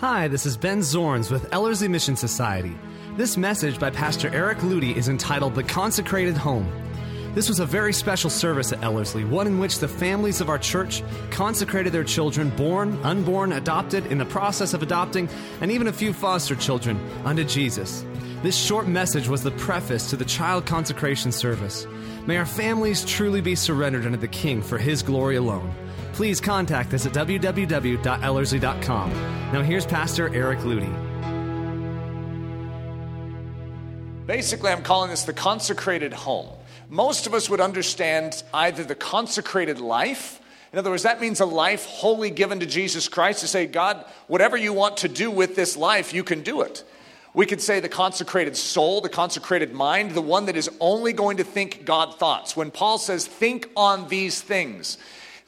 Hi, this is Ben Zorns with Ellerslie Mission Society. This message by Pastor Eric Ludy is entitled The Consecrated Home. This was a very special service at Ellerslie, one in which the families of our church consecrated their children, born, unborn, adopted, in the process of adopting, and even a few foster children, unto Jesus. This short message was the preface to the child consecration service. May our families truly be surrendered unto the King for His glory alone. Please contact us at www.ellerslie.com. Now, here's Pastor Eric Ludy. Basically, I'm calling this the consecrated home. Most of us would understand either the consecrated life. In other words, that means a life wholly given to Jesus Christ to say, God, whatever you want to do with this life, you can do it. We could say the consecrated soul, the consecrated mind, the one that is only going to think God thoughts. When Paul says, think on these things,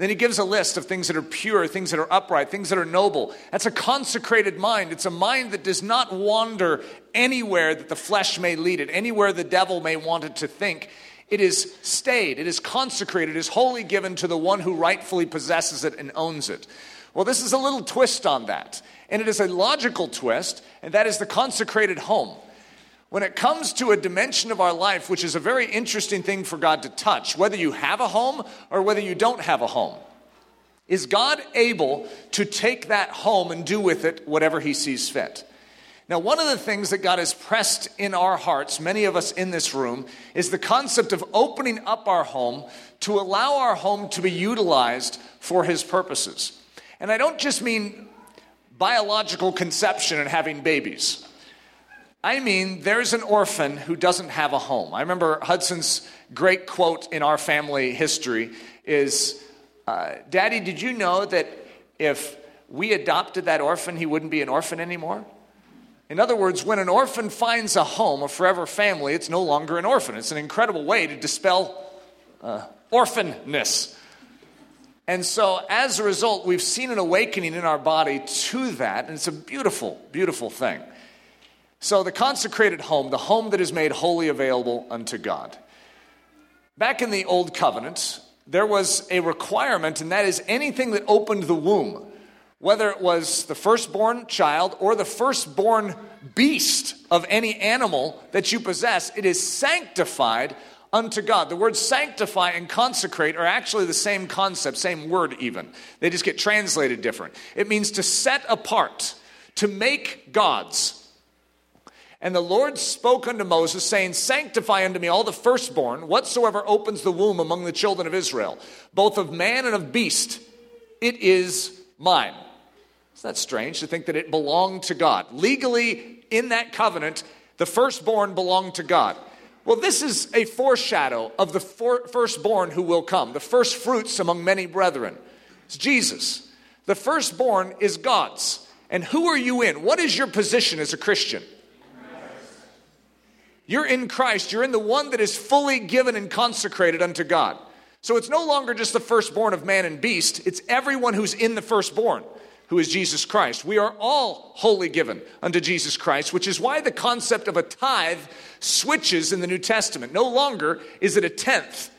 then he gives a list of things that are pure, things that are upright, things that are noble. That's a consecrated mind. It's a mind that does not wander anywhere that the flesh may lead it, anywhere the devil may want it to think. It is stayed, it is consecrated, it is wholly given to the one who rightfully possesses it and owns it. Well, this is a little twist on that. And it is a logical twist, and that is the consecrated home. When it comes to a dimension of our life, which is a very interesting thing for God to touch, whether you have a home or whether you don't have a home, is God able to take that home and do with it whatever He sees fit? Now, one of the things that God has pressed in our hearts, many of us in this room, is the concept of opening up our home to allow our home to be utilized for His purposes. And I don't just mean biological conception and having babies. I mean, there's an orphan who doesn't have a home. I remember Hudson's great quote in our family history is uh, Daddy, did you know that if we adopted that orphan, he wouldn't be an orphan anymore? In other words, when an orphan finds a home, a forever family, it's no longer an orphan. It's an incredible way to dispel uh, orphanness. And so, as a result, we've seen an awakening in our body to that, and it's a beautiful, beautiful thing. So, the consecrated home, the home that is made wholly available unto God. Back in the Old Covenant, there was a requirement, and that is anything that opened the womb, whether it was the firstborn child or the firstborn beast of any animal that you possess, it is sanctified unto God. The words sanctify and consecrate are actually the same concept, same word even. They just get translated different. It means to set apart, to make gods. And the Lord spoke unto Moses, saying, Sanctify unto me all the firstborn, whatsoever opens the womb among the children of Israel, both of man and of beast. It is mine. Isn't that strange to think that it belonged to God? Legally, in that covenant, the firstborn belonged to God. Well, this is a foreshadow of the for- firstborn who will come, the first fruits among many brethren. It's Jesus. The firstborn is God's. And who are you in? What is your position as a Christian? You're in Christ. You're in the one that is fully given and consecrated unto God. So it's no longer just the firstborn of man and beast, it's everyone who's in the firstborn who is Jesus Christ. We are all wholly given unto Jesus Christ, which is why the concept of a tithe switches in the New Testament. No longer is it a tenth,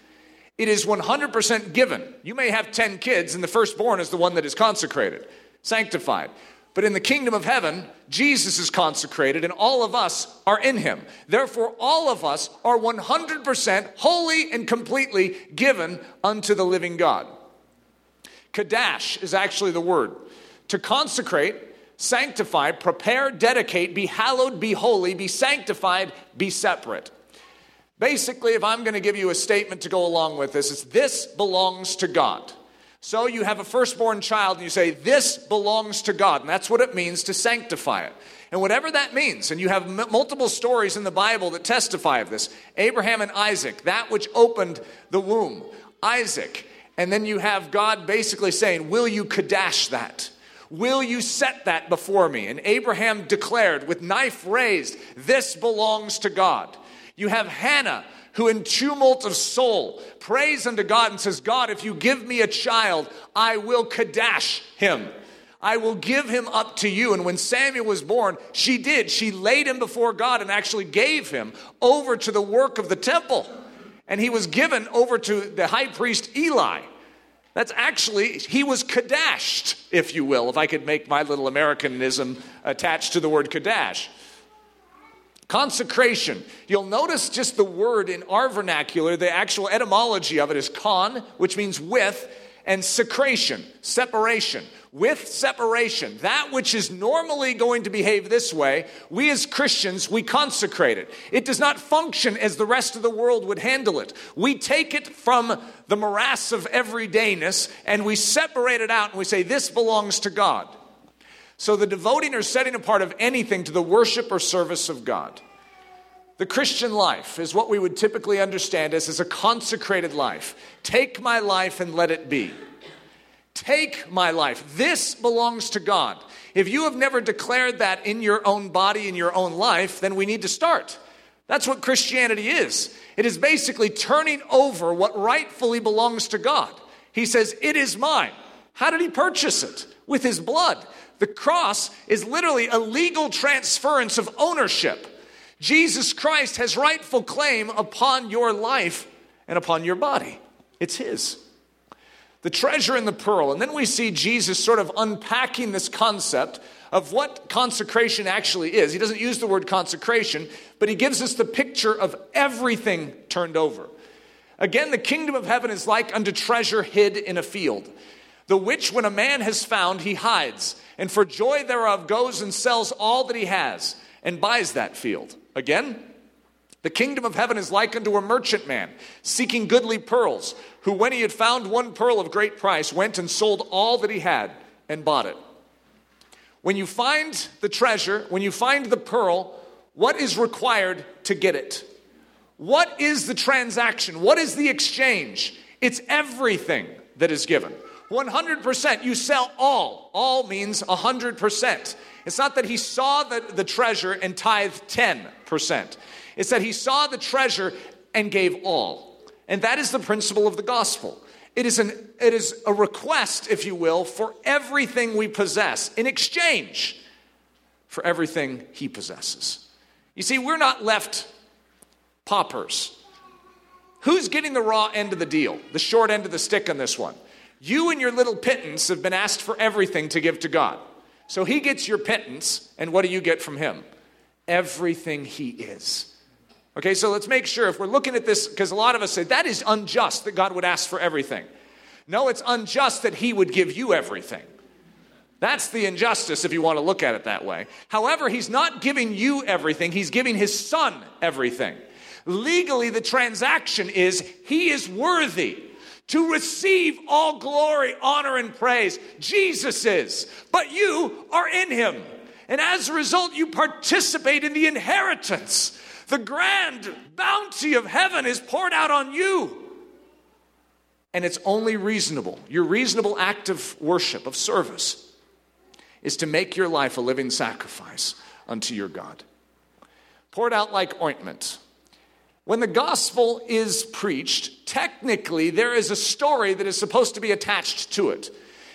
it is 100% given. You may have 10 kids, and the firstborn is the one that is consecrated, sanctified. But in the kingdom of heaven, Jesus is consecrated, and all of us are in him. Therefore, all of us are 100% wholly and completely given unto the living God. Kadash is actually the word to consecrate, sanctify, prepare, dedicate, be hallowed, be holy, be sanctified, be separate. Basically, if I'm going to give you a statement to go along with this, it's this belongs to God. So you have a firstborn child and you say, This belongs to God. And that's what it means to sanctify it. And whatever that means, and you have m- multiple stories in the Bible that testify of this Abraham and Isaac, that which opened the womb, Isaac. And then you have God basically saying, Will you Kadash that? Will you set that before me? And Abraham declared, with knife raised, This belongs to God. You have Hannah, who in tumult of soul prays unto God and says, God, if you give me a child, I will Kadash him. I will give him up to you. And when Samuel was born, she did. She laid him before God and actually gave him over to the work of the temple. And he was given over to the high priest Eli. That's actually, he was Kadashed, if you will, if I could make my little Americanism attached to the word Kadash. Consecration. You'll notice just the word in our vernacular, the actual etymology of it is con, which means with, and secration, separation. With separation, that which is normally going to behave this way, we as Christians, we consecrate it. It does not function as the rest of the world would handle it. We take it from the morass of everydayness and we separate it out and we say, this belongs to God. So the devoting or setting apart of anything to the worship or service of God. The Christian life is what we would typically understand as, as a consecrated life. Take my life and let it be. Take my life. This belongs to God. If you have never declared that in your own body, in your own life, then we need to start. That's what Christianity is. It is basically turning over what rightfully belongs to God. He says, It is mine. How did he purchase it? With his blood. The cross is literally a legal transference of ownership. Jesus Christ has rightful claim upon your life and upon your body. It's His. The treasure and the pearl. And then we see Jesus sort of unpacking this concept of what consecration actually is. He doesn't use the word consecration, but he gives us the picture of everything turned over. Again, the kingdom of heaven is like unto treasure hid in a field, the which when a man has found, he hides, and for joy thereof goes and sells all that he has and buys that field. Again, the kingdom of heaven is like unto a merchant man seeking goodly pearls, who, when he had found one pearl of great price, went and sold all that he had and bought it. When you find the treasure, when you find the pearl, what is required to get it? What is the transaction? What is the exchange? It's everything that is given. 100%. You sell all. All means 100%. It's not that he saw the, the treasure and tithed 10%. It's that he saw the treasure and gave all. And that is the principle of the gospel. It is, an, it is a request, if you will, for everything we possess in exchange for everything he possesses. You see, we're not left paupers. Who's getting the raw end of the deal, the short end of the stick on this one? You and your little pittance have been asked for everything to give to God. So he gets your pittance, and what do you get from him? Everything he is. Okay, so let's make sure if we're looking at this, because a lot of us say that is unjust that God would ask for everything. No, it's unjust that he would give you everything. That's the injustice if you want to look at it that way. However, he's not giving you everything, he's giving his son everything. Legally, the transaction is he is worthy to receive all glory, honor, and praise. Jesus is, but you are in him. And as a result, you participate in the inheritance. The grand bounty of heaven is poured out on you. And it's only reasonable. Your reasonable act of worship, of service, is to make your life a living sacrifice unto your God. Poured out like ointment when the gospel is preached, technically there is a story that is supposed to be attached to it.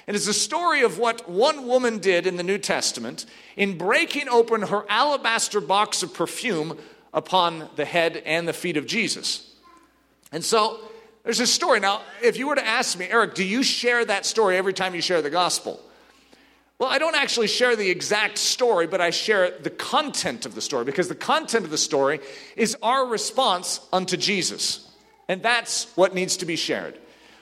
And It is a story of what one woman did in the New Testament in breaking open her alabaster box of perfume upon the head and the feet of Jesus. And so there's a story. Now, if you were to ask me, Eric, do you share that story every time you share the gospel? Well, I don't actually share the exact story, but I share the content of the story because the content of the story is our response unto Jesus. And that's what needs to be shared.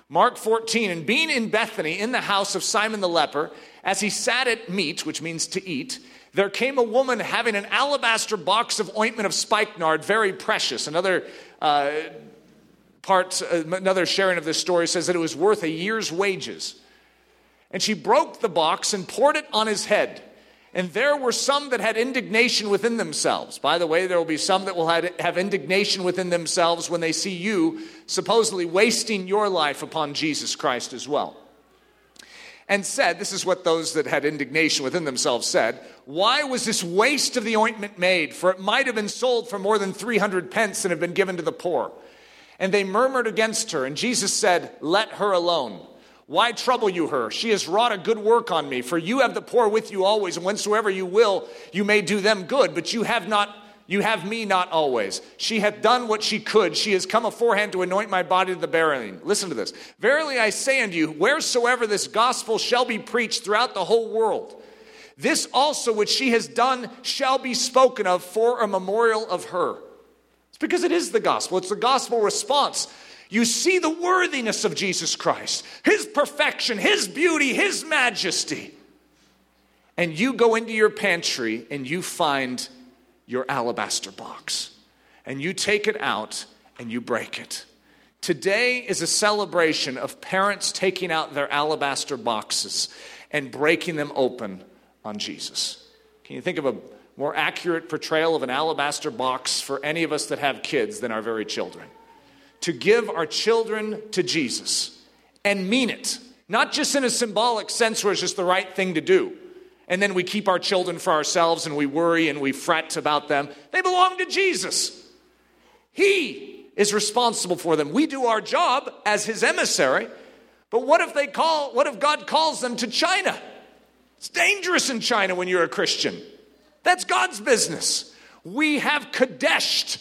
Mark 14, and being in Bethany in the house of Simon the leper, as he sat at meat, which means to eat, there came a woman having an alabaster box of ointment of spikenard, very precious. Another uh, part, uh, another sharing of this story says that it was worth a year's wages. And she broke the box and poured it on his head. And there were some that had indignation within themselves. By the way, there will be some that will have indignation within themselves when they see you supposedly wasting your life upon Jesus Christ as well. And said, This is what those that had indignation within themselves said, Why was this waste of the ointment made? For it might have been sold for more than 300 pence and have been given to the poor. And they murmured against her. And Jesus said, Let her alone. Why trouble you her? She has wrought a good work on me. For you have the poor with you always, and whensoever you will, you may do them good. But you have not You have me not always. She hath done what she could. She has come aforehand to anoint my body to the burying. Listen to this. Verily I say unto you, wheresoever this gospel shall be preached throughout the whole world, this also which she has done shall be spoken of for a memorial of her. It's because it is the gospel, it's the gospel response. You see the worthiness of Jesus Christ, his perfection, his beauty, his majesty. And you go into your pantry and you find your alabaster box. And you take it out and you break it. Today is a celebration of parents taking out their alabaster boxes and breaking them open on Jesus. Can you think of a more accurate portrayal of an alabaster box for any of us that have kids than our very children? To give our children to Jesus and mean it, not just in a symbolic sense where it's just the right thing to do and then we keep our children for ourselves and we worry and we fret about them. They belong to Jesus. He is responsible for them. We do our job as his emissary. But what if they call what if God calls them to China? It's dangerous in China when you're a Christian. That's God's business. We have kadeshed.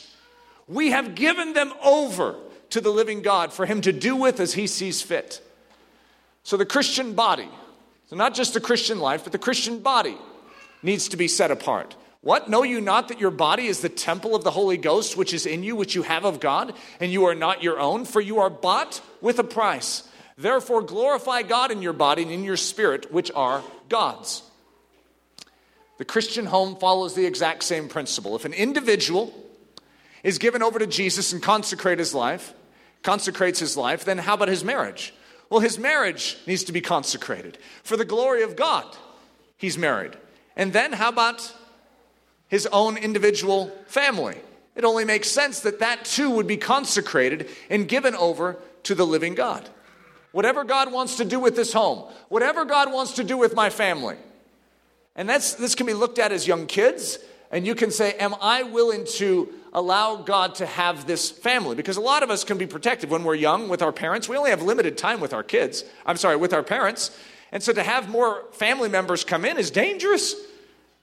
We have given them over to the living God for him to do with as he sees fit. So the Christian body so, not just the Christian life, but the Christian body needs to be set apart. What? Know you not that your body is the temple of the Holy Ghost, which is in you, which you have of God, and you are not your own? For you are bought with a price. Therefore, glorify God in your body and in your spirit, which are God's. The Christian home follows the exact same principle. If an individual is given over to Jesus and consecrate his life, consecrates his life, then how about his marriage? Well, his marriage needs to be consecrated. For the glory of God, he's married. And then how about his own individual family? It only makes sense that that too would be consecrated and given over to the living God. Whatever God wants to do with this home, whatever God wants to do with my family. And that's, this can be looked at as young kids, and you can say, Am I willing to allow God to have this family? Because a lot of us can be protective when we're young with our parents. We only have limited time with our kids. I'm sorry, with our parents. And so to have more family members come in is dangerous.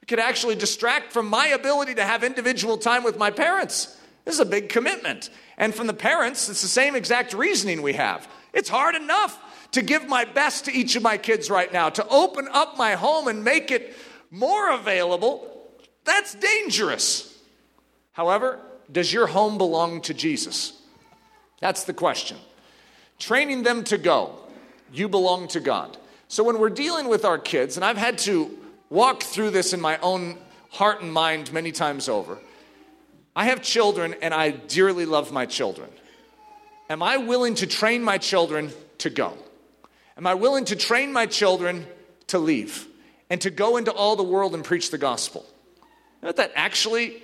It could actually distract from my ability to have individual time with my parents. This is a big commitment. And from the parents, it's the same exact reasoning we have. It's hard enough to give my best to each of my kids right now, to open up my home and make it more available. That's dangerous. However, does your home belong to Jesus? That's the question. Training them to go, you belong to God. So when we're dealing with our kids, and I've had to walk through this in my own heart and mind many times over, I have children and I dearly love my children. Am I willing to train my children to go? Am I willing to train my children to leave and to go into all the world and preach the gospel? You know that actually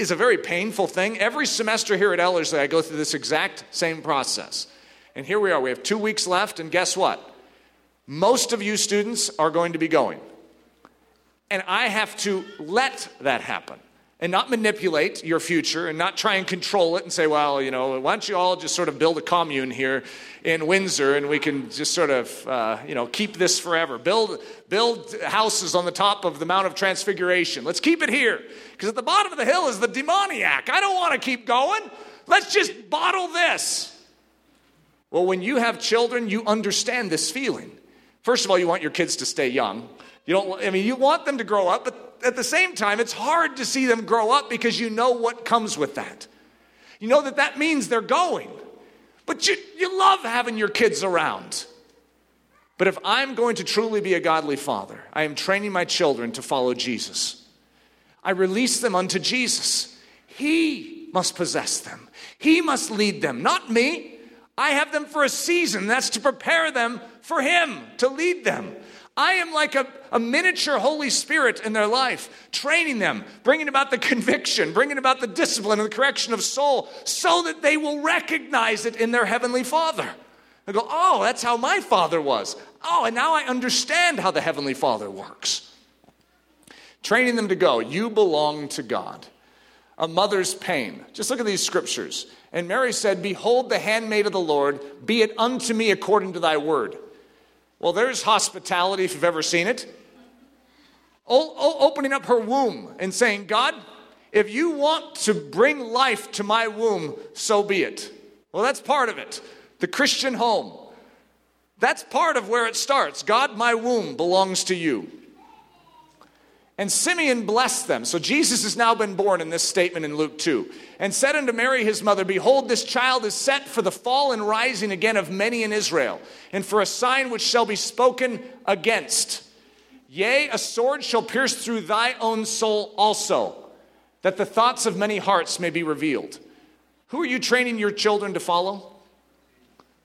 is a very painful thing. Every semester here at Ellerslie, I go through this exact same process. And here we are. We have two weeks left, and guess what? Most of you students are going to be going. And I have to let that happen and not manipulate your future and not try and control it and say, well, you know, why don't you all just sort of build a commune here in Windsor and we can just sort of, uh, you know, keep this forever. Build, build houses on the top of the Mount of Transfiguration. Let's keep it here. Because at the bottom of the hill is the demoniac. I don't want to keep going. Let's just bottle this. Well, when you have children, you understand this feeling. First of all, you want your kids to stay young. You don't, I mean, you want them to grow up, but at the same time, it's hard to see them grow up because you know what comes with that. You know that that means they're going. But you, you love having your kids around. But if I'm going to truly be a godly father, I am training my children to follow Jesus. I release them unto Jesus. He must possess them, He must lead them, not me. I have them for a season. That's to prepare them for Him, to lead them. I am like a, a miniature Holy Spirit in their life, training them, bringing about the conviction, bringing about the discipline and the correction of soul, so that they will recognize it in their Heavenly Father. They go, Oh, that's how my Father was. Oh, and now I understand how the Heavenly Father works. Training them to go, you belong to God. A mother's pain. Just look at these scriptures. And Mary said, Behold the handmaid of the Lord, be it unto me according to thy word. Well, there's hospitality if you've ever seen it. O- o- opening up her womb and saying, God, If you want to bring life to my womb, so be it. Well, that's part of it. The Christian home. That's part of where it starts. God, my womb belongs to you. And Simeon blessed them. So Jesus has now been born in this statement in Luke 2. And said unto Mary his mother, Behold, this child is set for the fall and rising again of many in Israel, and for a sign which shall be spoken against. Yea, a sword shall pierce through thy own soul also, that the thoughts of many hearts may be revealed. Who are you training your children to follow?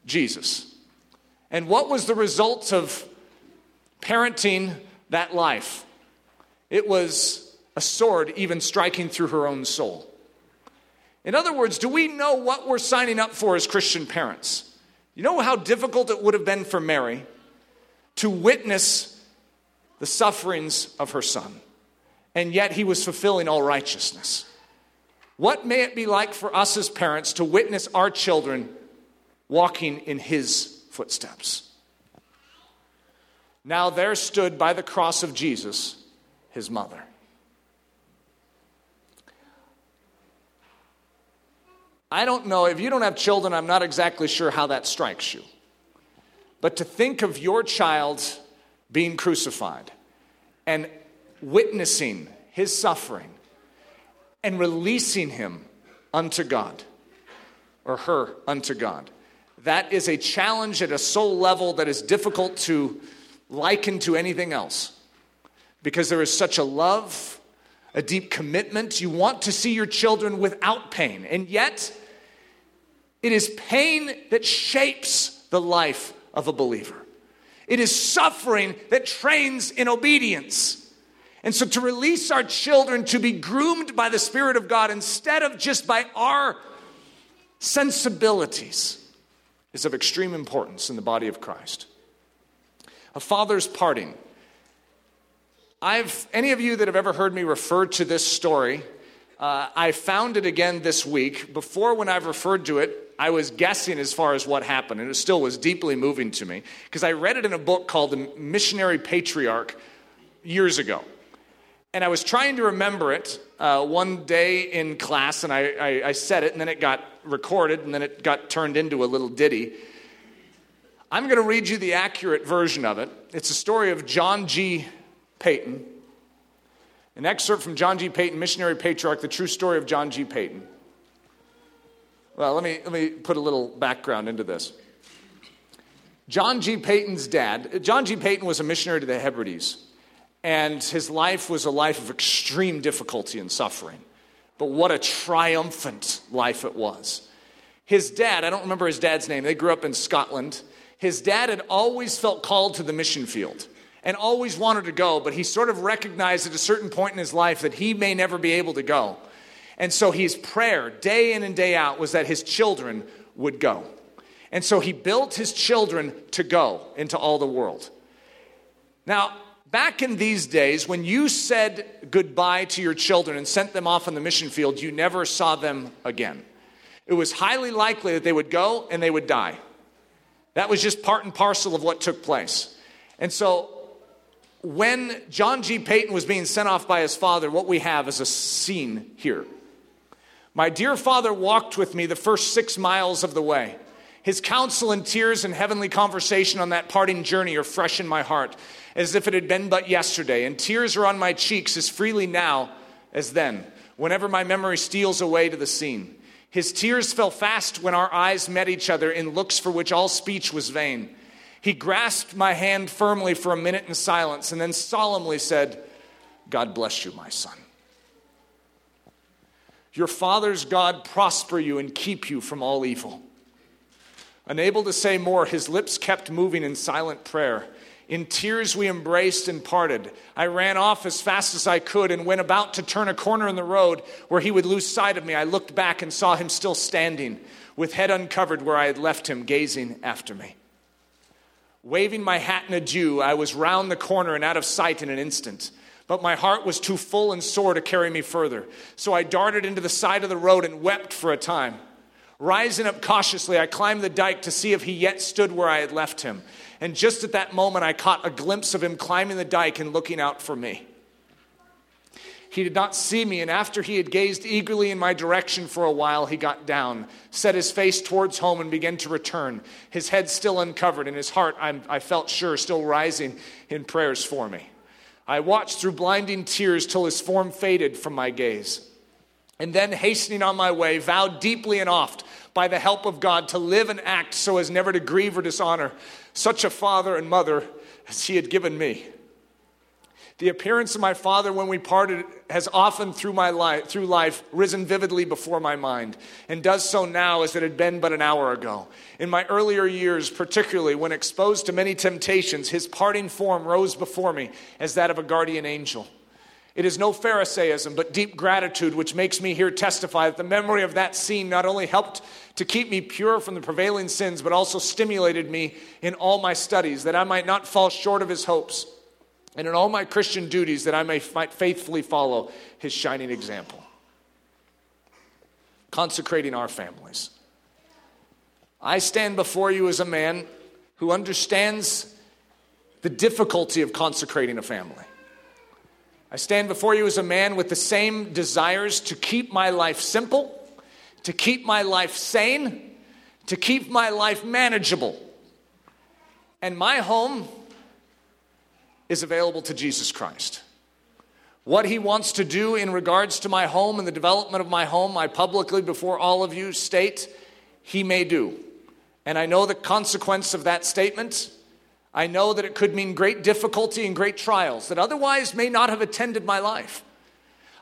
Jesus. And what was the result of parenting that life? It was a sword even striking through her own soul. In other words, do we know what we're signing up for as Christian parents? You know how difficult it would have been for Mary to witness the sufferings of her son, and yet he was fulfilling all righteousness. What may it be like for us as parents to witness our children walking in his footsteps? Now there stood by the cross of Jesus his mother. I don't know, if you don't have children, I'm not exactly sure how that strikes you. But to think of your child being crucified and witnessing his suffering and releasing him unto God or her unto God. That is a challenge at a soul level that is difficult to liken to anything else because there is such a love, a deep commitment. You want to see your children without pain. And yet, it is pain that shapes the life of a believer. It is suffering that trains in obedience. And so, to release our children to be groomed by the Spirit of God instead of just by our sensibilities is of extreme importance in the body of Christ. A father's parting I've, any of you that have ever heard me refer to this story, uh, I found it again this week. Before, when I've referred to it, I was guessing as far as what happened, and it still was deeply moving to me because I read it in a book called The Missionary Patriarch years ago. And I was trying to remember it uh, one day in class, and I, I, I said it, and then it got recorded, and then it got turned into a little ditty. I'm going to read you the accurate version of it. It's a story of John G. Paton, an excerpt from John G. Paton, Missionary Patriarch, the true story of John G. Paton. Well, let me, let me put a little background into this. John G. Paton's dad, John G. Paton was a missionary to the Hebrides, and his life was a life of extreme difficulty and suffering. But what a triumphant life it was. His dad, I don't remember his dad's name, they grew up in Scotland. His dad had always felt called to the mission field and always wanted to go, but he sort of recognized at a certain point in his life that he may never be able to go. And so his prayer, day in and day out, was that his children would go. And so he built his children to go into all the world. Now, back in these days, when you said goodbye to your children and sent them off on the mission field, you never saw them again. It was highly likely that they would go and they would die. That was just part and parcel of what took place. And so when John G. Paton was being sent off by his father, what we have is a scene here. My dear father walked with me the first six miles of the way. His counsel and tears and heavenly conversation on that parting journey are fresh in my heart, as if it had been but yesterday, and tears are on my cheeks as freely now as then, whenever my memory steals away to the scene. His tears fell fast when our eyes met each other in looks for which all speech was vain. He grasped my hand firmly for a minute in silence and then solemnly said, God bless you, my son. Your father's God prosper you and keep you from all evil. Unable to say more, his lips kept moving in silent prayer. In tears, we embraced and parted. I ran off as fast as I could, and when about to turn a corner in the road where he would lose sight of me, I looked back and saw him still standing, with head uncovered where I had left him, gazing after me. Waving my hat in adieu, I was round the corner and out of sight in an instant. But my heart was too full and sore to carry me further. So I darted into the side of the road and wept for a time. Rising up cautiously, I climbed the dike to see if he yet stood where I had left him. And just at that moment, I caught a glimpse of him climbing the dike and looking out for me. He did not see me, and after he had gazed eagerly in my direction for a while, he got down, set his face towards home, and began to return, his head still uncovered, and his heart, I'm, i felt sure, still rising in prayers for me. I watched through blinding tears till his form faded from my gaze. And then, hastening on my way, vowed deeply and oft, by the help of God, to live and act so as never to grieve or dishonor such a father and mother as he had given me. The appearance of my father when we parted has often through my life, through life risen vividly before my mind, and does so now as it had been but an hour ago. In my earlier years, particularly when exposed to many temptations, his parting form rose before me as that of a guardian angel. It is no Pharisaism, but deep gratitude which makes me here testify that the memory of that scene not only helped to keep me pure from the prevailing sins, but also stimulated me in all my studies, that I might not fall short of his hopes and in all my Christian duties that I may faithfully follow his shining example. Consecrating our families. I stand before you as a man who understands the difficulty of consecrating a family. I stand before you as a man with the same desires to keep my life simple, to keep my life sane, to keep my life manageable. And my home is available to Jesus Christ. What he wants to do in regards to my home and the development of my home, I publicly, before all of you, state he may do. And I know the consequence of that statement. I know that it could mean great difficulty and great trials that otherwise may not have attended my life.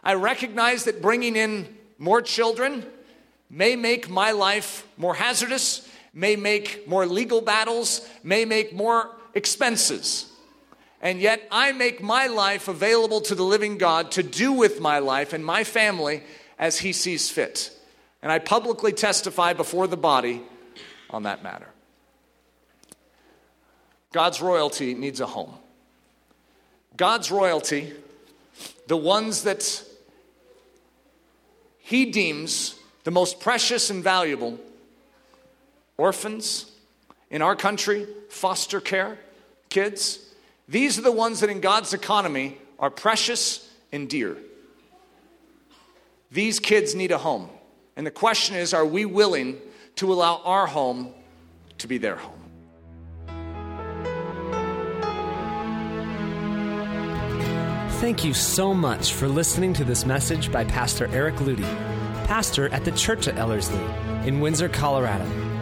I recognize that bringing in more children may make my life more hazardous, may make more legal battles, may make more expenses and yet I make my life available to the living God to do with my life and my family as He sees fit. And I publicly testify before the body on that matter. God's royalty needs a home. God's royalty, the ones that He deems the most precious and valuable orphans in our country, foster care, kids these are the ones that in God's economy are precious and dear. These kids need a home. And the question is are we willing to allow our home to be their home? Thank you so much for listening to this message by Pastor Eric Ludy, pastor at the Church at Ellerslie in Windsor, Colorado.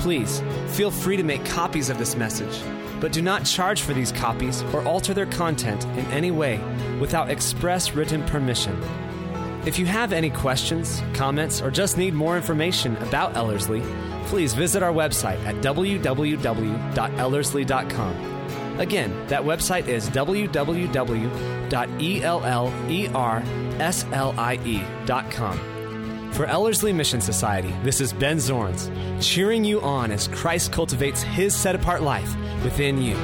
Please feel free to make copies of this message but do not charge for these copies or alter their content in any way without express written permission. If you have any questions, comments, or just need more information about Ellerslie, please visit our website at www.ellerslie.com. Again, that website is www.ellerslie.com. For Ellerslie Mission Society, this is Ben Zorns, cheering you on as Christ cultivates his set apart life within you.